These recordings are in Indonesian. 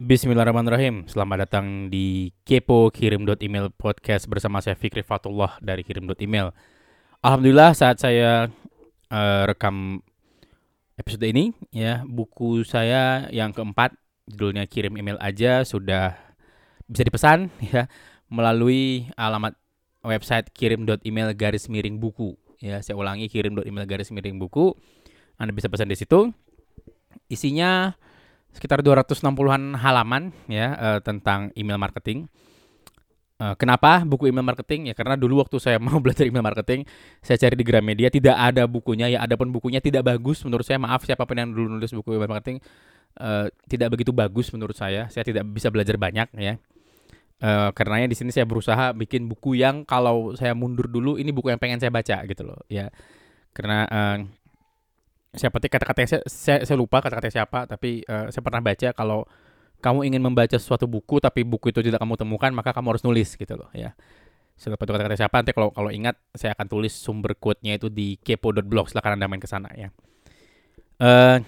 Bismillahirrahmanirrahim. Selamat datang di Kepo Kirim Email Podcast bersama saya Fikri Fatullah dari Kirim Email. Alhamdulillah saat saya uh, rekam episode ini ya, buku saya yang keempat judulnya Kirim Email aja sudah bisa dipesan ya melalui alamat website kirim.email garis miring buku ya. Saya ulangi kirim.email garis miring buku. Anda bisa pesan di situ. Isinya sekitar 260-an halaman ya uh, tentang email marketing. Uh, kenapa buku email marketing? Ya karena dulu waktu saya mau belajar email marketing, saya cari di Gramedia tidak ada bukunya. Ya ada pun bukunya tidak bagus menurut saya. Maaf siapa pun yang dulu nulis buku email marketing uh, tidak begitu bagus menurut saya. Saya tidak bisa belajar banyak ya. Uh, karenanya di sini saya berusaha bikin buku yang kalau saya mundur dulu ini buku yang pengen saya baca gitu loh ya. Karena uh, siapa kata-kata saya, saya saya lupa kata-kata siapa tapi uh, saya pernah baca kalau kamu ingin membaca suatu buku tapi buku itu tidak kamu temukan maka kamu harus nulis gitu loh ya. Saya kata-kata siapa nanti kalau kalau ingat saya akan tulis sumber quote-nya itu di kepo.blog silahkan anda main ke sana ya. Uh,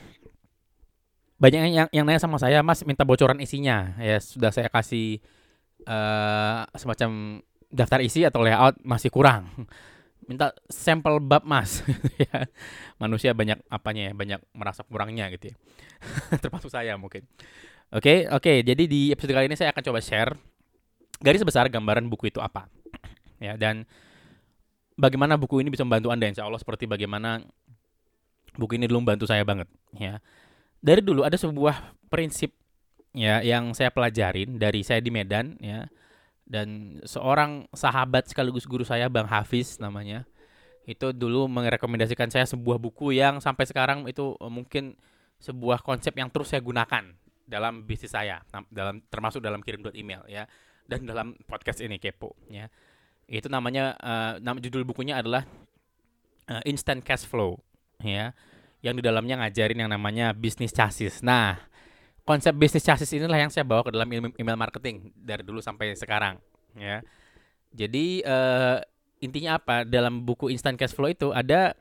banyak yang yang nanya sama saya mas minta bocoran isinya. Ya sudah saya kasih uh, semacam daftar isi atau layout masih kurang minta sampel bab mas. Ya. Manusia banyak apanya ya banyak merasa kurangnya gitu ya. Termasuk saya mungkin. Oke okay, oke. Okay, jadi di episode kali ini saya akan coba share garis besar gambaran buku itu apa. Ya dan bagaimana buku ini bisa membantu anda. Insya Allah seperti bagaimana buku ini dulu membantu saya banget ya. Dari dulu ada sebuah prinsip ya yang saya pelajarin dari saya di Medan ya dan seorang sahabat sekaligus guru saya Bang Hafiz namanya itu dulu merekomendasikan saya sebuah buku yang sampai sekarang itu eh, mungkin sebuah konsep yang terus saya gunakan dalam bisnis saya dalam termasuk dalam kirim email ya dan dalam podcast ini kepo ya. Itu namanya uh, nama judul bukunya adalah uh, instant cash flow ya yang di dalamnya ngajarin yang namanya bisnis chassis nah konsep bisnis chassis inilah yang saya bawa ke dalam email marketing dari dulu sampai sekarang ya. Jadi uh, intinya apa? Dalam buku Instant Cash Flow itu ada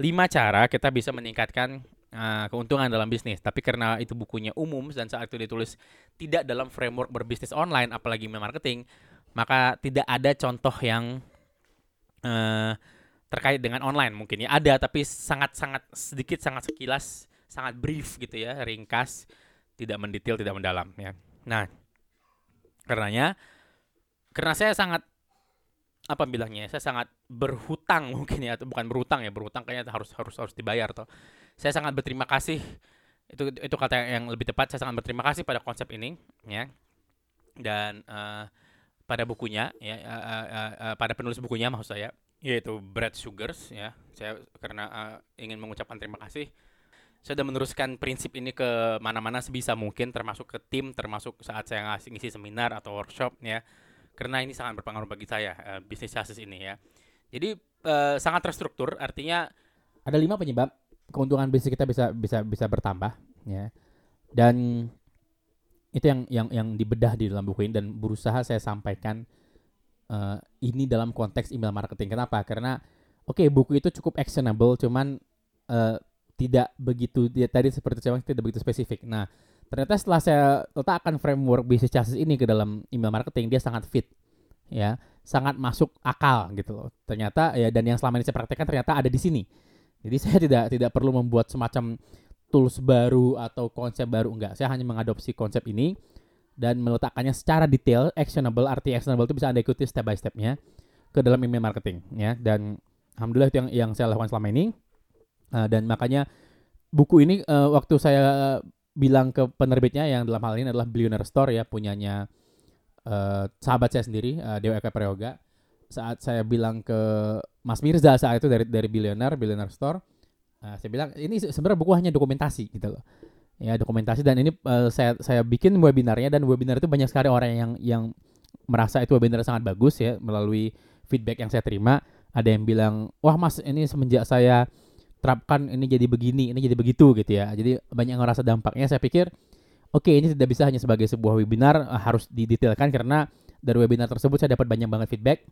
lima cara kita bisa meningkatkan uh, keuntungan dalam bisnis. Tapi karena itu bukunya umum dan saat itu ditulis tidak dalam framework berbisnis online, apalagi email marketing, maka tidak ada contoh yang uh, terkait dengan online mungkin ya ada tapi sangat-sangat sedikit sangat sekilas sangat brief gitu ya ringkas tidak mendetail, tidak mendalam ya. Nah, karenanya karena saya sangat apa bilangnya? Saya sangat berhutang mungkin ya, atau bukan berhutang ya, berhutang kayaknya harus harus harus dibayar toh. Saya sangat berterima kasih itu itu kata yang lebih tepat. Saya sangat berterima kasih pada konsep ini ya. Dan uh, pada bukunya ya uh, uh, uh, pada penulis bukunya maksud saya yaitu Brad Sugars ya. Saya karena uh, ingin mengucapkan terima kasih saya sudah meneruskan prinsip ini ke mana-mana sebisa mungkin termasuk ke tim termasuk saat saya ngasih ngisi seminar atau workshop ya. Karena ini sangat berpengaruh bagi saya uh, bisnis chassis ini ya. Jadi uh, sangat terstruktur artinya ada lima penyebab keuntungan bisnis kita bisa bisa bisa bertambah ya. Dan itu yang yang yang dibedah di dalam buku ini dan berusaha saya sampaikan uh, ini dalam konteks email marketing. Kenapa? Karena oke okay, buku itu cukup actionable cuman uh, tidak begitu ya, tadi seperti saya tidak begitu spesifik. Nah, ternyata setelah saya letakkan framework bisnis chassis ini ke dalam email marketing, dia sangat fit, ya, sangat masuk akal gitu loh. Ternyata ya dan yang selama ini saya praktekkan ternyata ada di sini. Jadi saya tidak tidak perlu membuat semacam tools baru atau konsep baru enggak. Saya hanya mengadopsi konsep ini dan meletakkannya secara detail, actionable. Arti actionable itu bisa anda ikuti step by stepnya ke dalam email marketing, ya. Dan alhamdulillah itu yang yang saya lakukan selama ini Uh, dan makanya buku ini uh, waktu saya bilang ke penerbitnya yang dalam hal ini adalah Billionaire Store ya punyanya uh, sahabat saya sendiri uh, Dewa Eka Prayoga. Saat saya bilang ke Mas Mirza saat itu dari dari Billionaire Billionaire Store, uh, saya bilang ini sebenarnya buku hanya dokumentasi gitu loh. Ya dokumentasi dan ini uh, saya saya bikin webinarnya dan webinar itu banyak sekali orang yang yang merasa itu webinar sangat bagus ya melalui feedback yang saya terima. Ada yang bilang, wah mas ini semenjak saya terapkan ini jadi begini, ini jadi begitu gitu ya. Jadi banyak ngerasa dampaknya. Saya pikir oke okay, ini tidak bisa hanya sebagai sebuah webinar uh, harus didetailkan karena dari webinar tersebut saya dapat banyak banget feedback.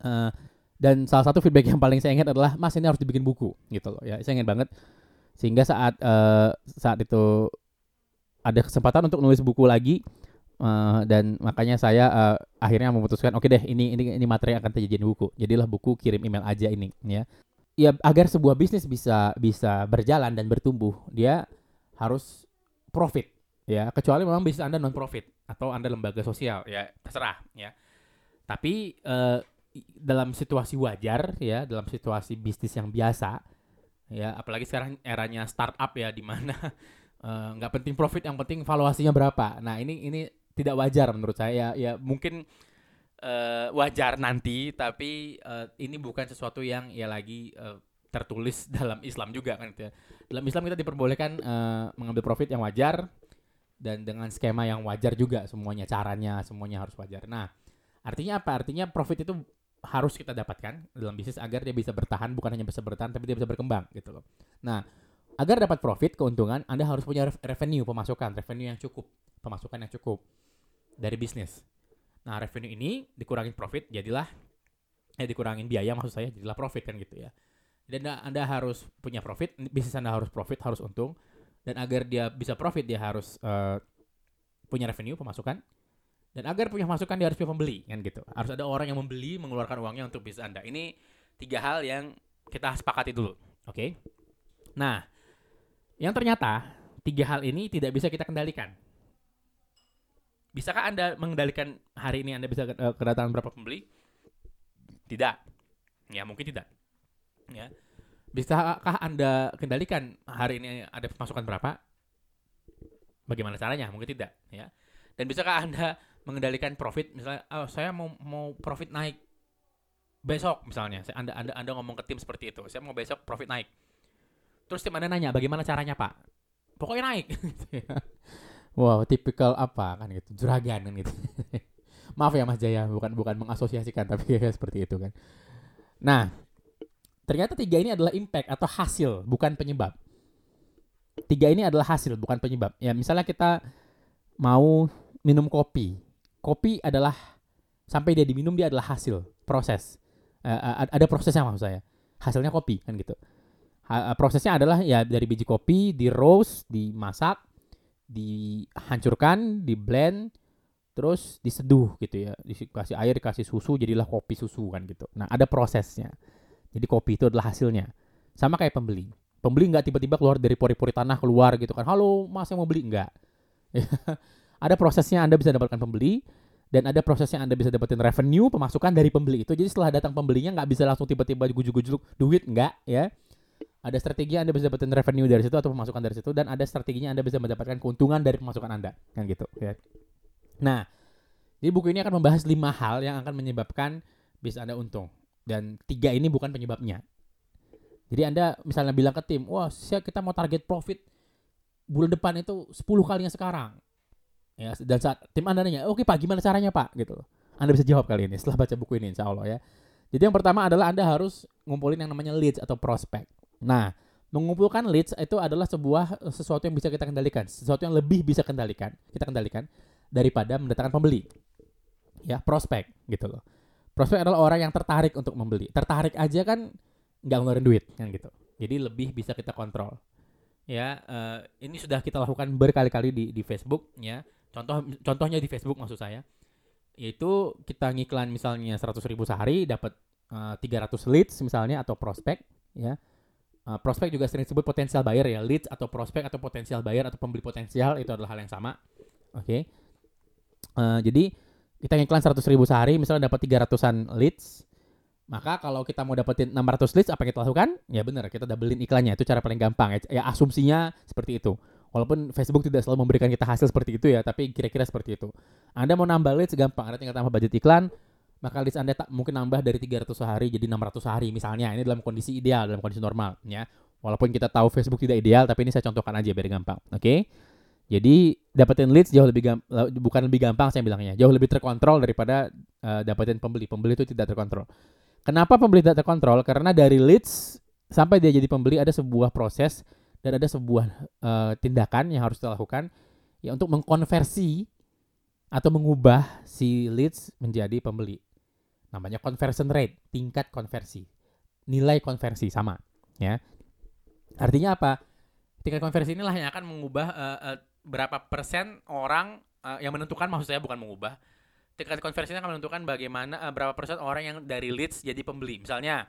Uh, dan salah satu feedback yang paling saya ingat adalah Mas ini harus dibikin buku gitu loh ya. Saya ingat banget sehingga saat uh, saat itu ada kesempatan untuk nulis buku lagi uh, dan makanya saya uh, akhirnya memutuskan oke okay deh ini ini ini materi akan terjadi buku jadilah buku kirim email aja ini ya ya agar sebuah bisnis bisa bisa berjalan dan bertumbuh dia harus profit ya. Kecuali memang bisnis anda non profit atau anda lembaga sosial ya terserah ya. Tapi uh, dalam situasi wajar ya dalam situasi bisnis yang biasa ya apalagi sekarang eranya startup ya di mana nggak uh, penting profit yang penting valuasinya berapa. Nah ini ini tidak wajar menurut saya ya mungkin uh, wajar nanti tapi uh, ini bukan sesuatu yang ya lagi uh, tertulis dalam Islam juga kan gitu ya. Dalam Islam kita diperbolehkan uh, mengambil profit yang wajar dan dengan skema yang wajar juga semuanya caranya semuanya harus wajar. Nah, artinya apa? Artinya profit itu harus kita dapatkan dalam bisnis agar dia bisa bertahan bukan hanya bisa bertahan tapi dia bisa berkembang gitu loh. Nah, agar dapat profit keuntungan Anda harus punya revenue pemasukan, revenue yang cukup, pemasukan yang cukup dari bisnis. Nah, revenue ini dikurangin profit jadilah eh dikurangin biaya maksud saya jadilah profit kan gitu ya. Dan Anda harus punya profit, bisnis Anda harus profit, harus untung dan agar dia bisa profit dia harus uh, punya revenue pemasukan dan agar punya masukan dia harus punya pembeli kan gitu. Harus ada orang yang membeli mengeluarkan uangnya untuk bisnis Anda. Ini tiga hal yang kita sepakati dulu. Oke. Okay? Nah, yang ternyata tiga hal ini tidak bisa kita kendalikan. Bisakah Anda mengendalikan hari ini Anda bisa uh, kedatangan berapa pembeli? Tidak. Ya, mungkin tidak. Ya. Bisakah Anda kendalikan hari ini ada pemasukan berapa? Bagaimana caranya? Mungkin tidak, ya. Dan bisakah Anda mengendalikan profit misalnya oh, saya mau mau profit naik besok misalnya saya anda anda anda ngomong ke tim seperti itu saya mau besok profit naik terus tim anda nanya bagaimana caranya pak pokoknya naik wow tipikal apa? Kan gitu juragan kan gitu. Maaf ya Mas Jaya bukan bukan mengasosiasikan tapi ya seperti itu kan. Nah ternyata tiga ini adalah impact atau hasil bukan penyebab. Tiga ini adalah hasil bukan penyebab. Ya misalnya kita mau minum kopi. Kopi adalah sampai dia diminum dia adalah hasil proses. Uh, ada prosesnya maksud saya. Hasilnya kopi kan gitu. Uh, prosesnya adalah ya dari biji kopi di roast dimasak dihancurkan, di blend, terus diseduh gitu ya, dikasih air, dikasih susu, jadilah kopi susu kan gitu. Nah ada prosesnya. Jadi kopi itu adalah hasilnya. Sama kayak pembeli. Pembeli nggak tiba-tiba keluar dari pori-pori tanah keluar gitu kan. Halo, mas yang mau beli nggak? ada prosesnya Anda bisa dapatkan pembeli dan ada prosesnya Anda bisa dapetin revenue pemasukan dari pembeli itu. Jadi setelah datang pembelinya nggak bisa langsung tiba-tiba gujuk-gujuk duit nggak ya ada strategi Anda bisa dapetin revenue dari situ atau pemasukan dari situ dan ada strateginya Anda bisa mendapatkan keuntungan dari pemasukan Anda kan gitu ya. Nah, jadi buku ini akan membahas lima hal yang akan menyebabkan bisnis Anda untung dan tiga ini bukan penyebabnya. Jadi Anda misalnya bilang ke tim, wah kita mau target profit bulan depan itu 10 kalinya sekarang. Ya, dan saat tim Anda nanya, oke Pak, gimana caranya Pak? Gitu. Anda bisa jawab kali ini setelah baca buku ini insya Allah ya. Jadi yang pertama adalah Anda harus ngumpulin yang namanya leads atau prospek. Nah, mengumpulkan leads itu adalah sebuah eh, sesuatu yang bisa kita kendalikan, sesuatu yang lebih bisa kendalikan, kita kendalikan daripada mendatangkan pembeli. Ya, prospek gitu loh. Prospek adalah orang yang tertarik untuk membeli. Tertarik aja kan nggak ngeluarin duit kan gitu. Jadi lebih bisa kita kontrol. Ya, uh, ini sudah kita lakukan berkali-kali di di Facebook ya. Contoh contohnya di Facebook maksud saya. Yaitu kita ngiklan misalnya 100 ribu sehari dapat uh, 300 leads misalnya atau prospek ya Uh, prospek juga sering disebut potensial buyer ya, leads atau prospek atau potensial buyer atau pembeli potensial itu adalah hal yang sama. Oke. Okay. Uh, jadi kita ngiklan 100 ribu sehari, misalnya dapat 300-an leads, maka kalau kita mau dapetin 600 leads, apa yang kita lakukan? Ya benar, kita doublein iklannya. Itu cara paling gampang. Ya, ya asumsinya seperti itu. Walaupun Facebook tidak selalu memberikan kita hasil seperti itu ya, tapi kira-kira seperti itu. Anda mau nambah leads gampang, Anda tinggal tambah budget iklan, maka list Anda tak mungkin nambah dari 300 sehari jadi 600 sehari misalnya. Ini dalam kondisi ideal, dalam kondisi normal ya. Walaupun kita tahu Facebook tidak ideal, tapi ini saya contohkan aja biar gampang. Oke. Okay? Jadi dapetin leads jauh lebih gampang, bukan lebih gampang saya bilangnya, jauh lebih terkontrol daripada uh, dapetin pembeli. Pembeli itu tidak terkontrol. Kenapa pembeli tidak terkontrol? Karena dari leads sampai dia jadi pembeli ada sebuah proses dan ada sebuah uh, tindakan yang harus dilakukan ya untuk mengkonversi atau mengubah si leads menjadi pembeli. Namanya conversion rate, tingkat konversi. Nilai konversi sama, ya. Artinya apa? Tingkat konversi inilah yang akan mengubah uh, uh, berapa persen orang uh, yang menentukan maksud saya bukan mengubah tingkat konversinya akan menentukan bagaimana uh, berapa persen orang yang dari leads jadi pembeli. Misalnya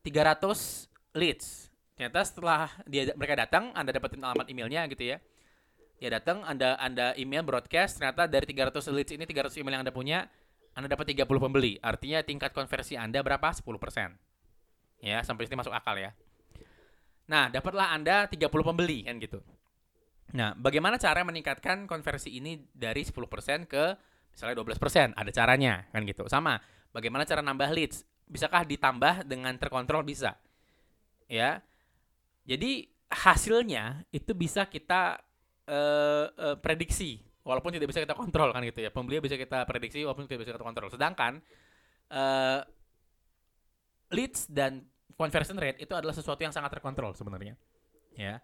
300 leads. Ternyata setelah dia mereka datang, Anda dapetin alamat emailnya gitu ya. Dia datang, Anda Anda email broadcast, ternyata dari 300 leads ini 300 email yang Anda punya, Anda dapat 30 pembeli. Artinya tingkat konversi Anda berapa? 10%. Ya, sampai sini masuk akal ya. Nah, dapatlah Anda 30 pembeli kan gitu. Nah, bagaimana cara meningkatkan konversi ini dari 10% ke misalnya 12%, ada caranya kan gitu. Sama, bagaimana cara nambah leads? Bisakah ditambah dengan terkontrol bisa? Ya. Jadi hasilnya itu bisa kita uh, uh, prediksi walaupun tidak bisa kita kontrol kan gitu ya. Pembeli bisa kita prediksi walaupun tidak bisa kita kontrol. Sedangkan uh, leads dan conversion rate itu adalah sesuatu yang sangat terkontrol sebenarnya. Ya.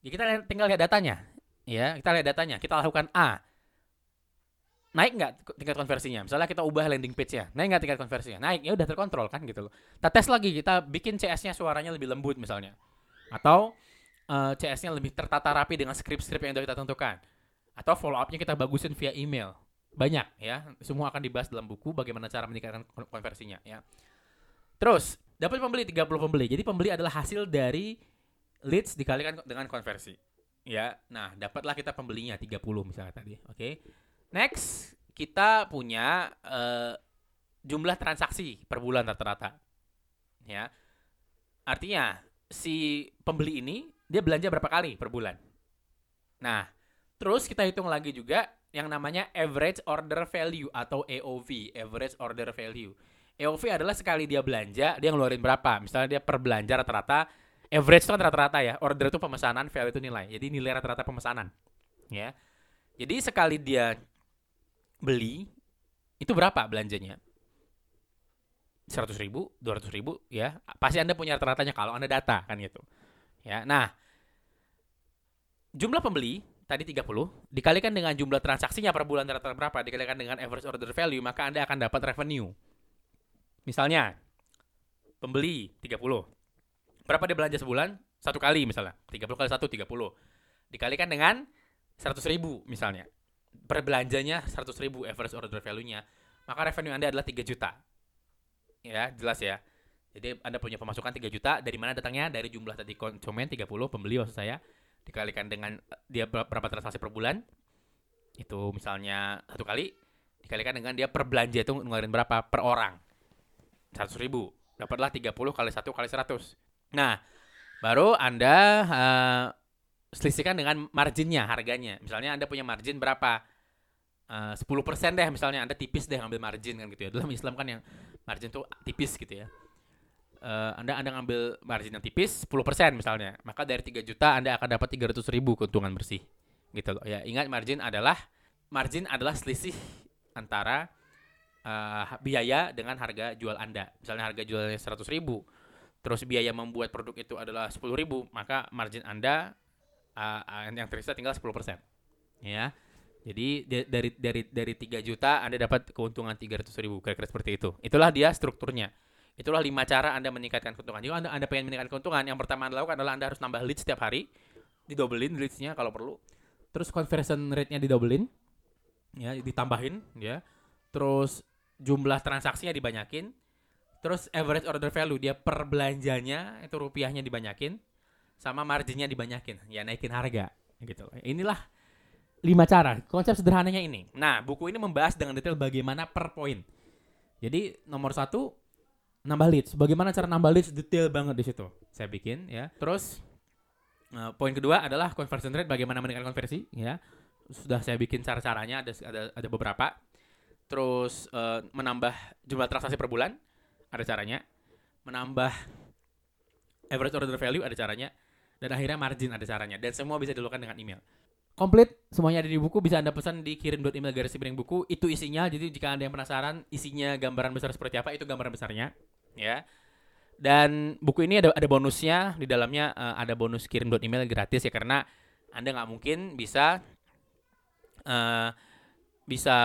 Ya kita tinggal lihat datanya. Ya, kita lihat datanya. Kita lakukan A naik nggak tingkat konversinya? Misalnya kita ubah landing page-nya, naik nggak tingkat konversinya? Naik, ya udah terkontrol kan gitu loh. Kita tes lagi, kita bikin CS-nya suaranya lebih lembut misalnya. Atau uh, eh, CS-nya lebih tertata rapi dengan script-script yang sudah kita tentukan. Atau follow up-nya kita bagusin via email. Banyak ya, semua akan dibahas dalam buku bagaimana cara meningkatkan konversinya ya. Terus, dapat pembeli 30 pembeli. Jadi pembeli adalah hasil dari leads dikalikan dengan konversi. Ya. Nah, dapatlah kita pembelinya 30 misalnya tadi, oke. Okay? Next, kita punya uh, jumlah transaksi per bulan rata-rata. Ya. Artinya si pembeli ini dia belanja berapa kali per bulan. Nah, terus kita hitung lagi juga yang namanya average order value atau AOV, average order value. AOV adalah sekali dia belanja, dia ngeluarin berapa. Misalnya dia per belanja rata-rata average itu kan rata-rata ya. Order itu pemesanan, value itu nilai. Jadi nilai rata-rata pemesanan. Ya. Jadi sekali dia beli itu berapa belanjanya? 100 ribu, 200 ribu, ya. Pasti Anda punya rata-ratanya kalau Anda data, kan gitu. Ya, nah, jumlah pembeli tadi 30 dikalikan dengan jumlah transaksinya per bulan rata-rata berapa dikalikan dengan average order value maka Anda akan dapat revenue. Misalnya pembeli 30. Berapa dia belanja sebulan? Satu kali misalnya. 30 kali 1 30. Dikalikan dengan 100 ribu misalnya perbelanjanya 100 ribu average order value-nya, maka revenue Anda adalah 3 juta. Ya, jelas ya. Jadi Anda punya pemasukan 3 juta, dari mana datangnya? Dari jumlah tadi konsumen 30, pembeli maksud saya, dikalikan dengan dia berapa transaksi per bulan, itu misalnya satu kali, dikalikan dengan dia per belanja itu ngeluarin berapa per orang. 100 ribu. Dapatlah 30 kali 1 kali 100. Nah, baru Anda uh, selisihkan dengan marginnya, harganya. Misalnya Anda punya margin berapa? Eh, sepuluh persen deh misalnya anda tipis deh ngambil margin kan gitu ya dalam Islam kan yang margin tuh tipis gitu ya uh, anda anda ngambil margin yang tipis 10% misalnya. Maka dari 3 juta anda akan dapat 300 ribu keuntungan bersih. Gitu loh. Ya ingat margin adalah margin adalah selisih antara uh, biaya dengan harga jual anda. Misalnya harga jualnya 100 ribu terus biaya membuat produk itu adalah 10 ribu maka margin anda uh, yang tersisa tinggal 10% ya. Jadi dari dari dari 3 juta Anda dapat keuntungan 300 ribu kira-kira seperti itu. Itulah dia strukturnya. Itulah lima cara Anda meningkatkan keuntungan. Jika Anda, anda pengen meningkatkan keuntungan, yang pertama Anda lakukan adalah Anda harus nambah leads setiap hari, didobelin leadsnya kalau perlu. Terus conversion rate-nya didobelin, ya ditambahin, ya. Terus jumlah transaksinya dibanyakin. Terus average order value dia per belanjanya itu rupiahnya dibanyakin, sama marginnya dibanyakin, ya naikin harga, gitu. Inilah lima cara. Konsep sederhananya ini. Nah, buku ini membahas dengan detail bagaimana per poin. Jadi nomor satu nambah leads. Bagaimana cara nambah leads detail banget di situ. Saya bikin ya. Terus uh, poin kedua adalah conversion rate. Bagaimana meningkatkan konversi ya. Sudah saya bikin cara-caranya ada ada ada beberapa. Terus uh, menambah jumlah transaksi per bulan ada caranya. Menambah average order value ada caranya. Dan akhirnya margin ada caranya. Dan semua bisa dilakukan dengan email komplit semuanya ada di buku bisa anda pesan di kirim email garis miring buku itu isinya jadi jika anda yang penasaran isinya gambaran besar seperti apa itu gambaran besarnya ya. Dan buku ini ada ada bonusnya di dalamnya uh, ada bonus kirim email gratis ya karena anda nggak mungkin bisa uh, bisa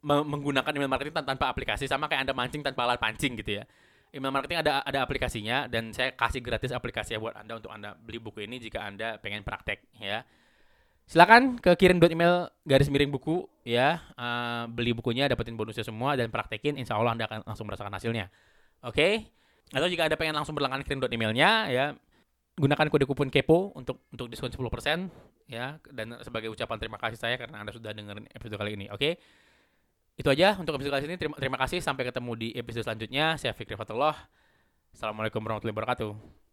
menggunakan email marketing tanpa aplikasi sama kayak anda mancing tanpa alat pancing gitu ya. Email marketing ada ada aplikasinya dan saya kasih gratis aplikasi buat anda untuk anda beli buku ini jika anda pengen praktek ya. Silakan ke kirim email garis miring buku ya. Uh, beli bukunya dapetin bonusnya semua dan praktekin insya Allah anda akan langsung merasakan hasilnya oke? Okay? atau jika anda pengen langsung berlangganan kirim emailnya ya. Gunakan kode kupon kepo untuk untuk diskon 10% ya. Dan sebagai ucapan terima kasih saya karena anda sudah dengerin episode kali ini oke? Okay? itu aja untuk episode kali ini. Terima, terima kasih. Sampai ketemu di episode selanjutnya. Saya Fikri Fatullah Assalamualaikum warahmatullahi wabarakatuh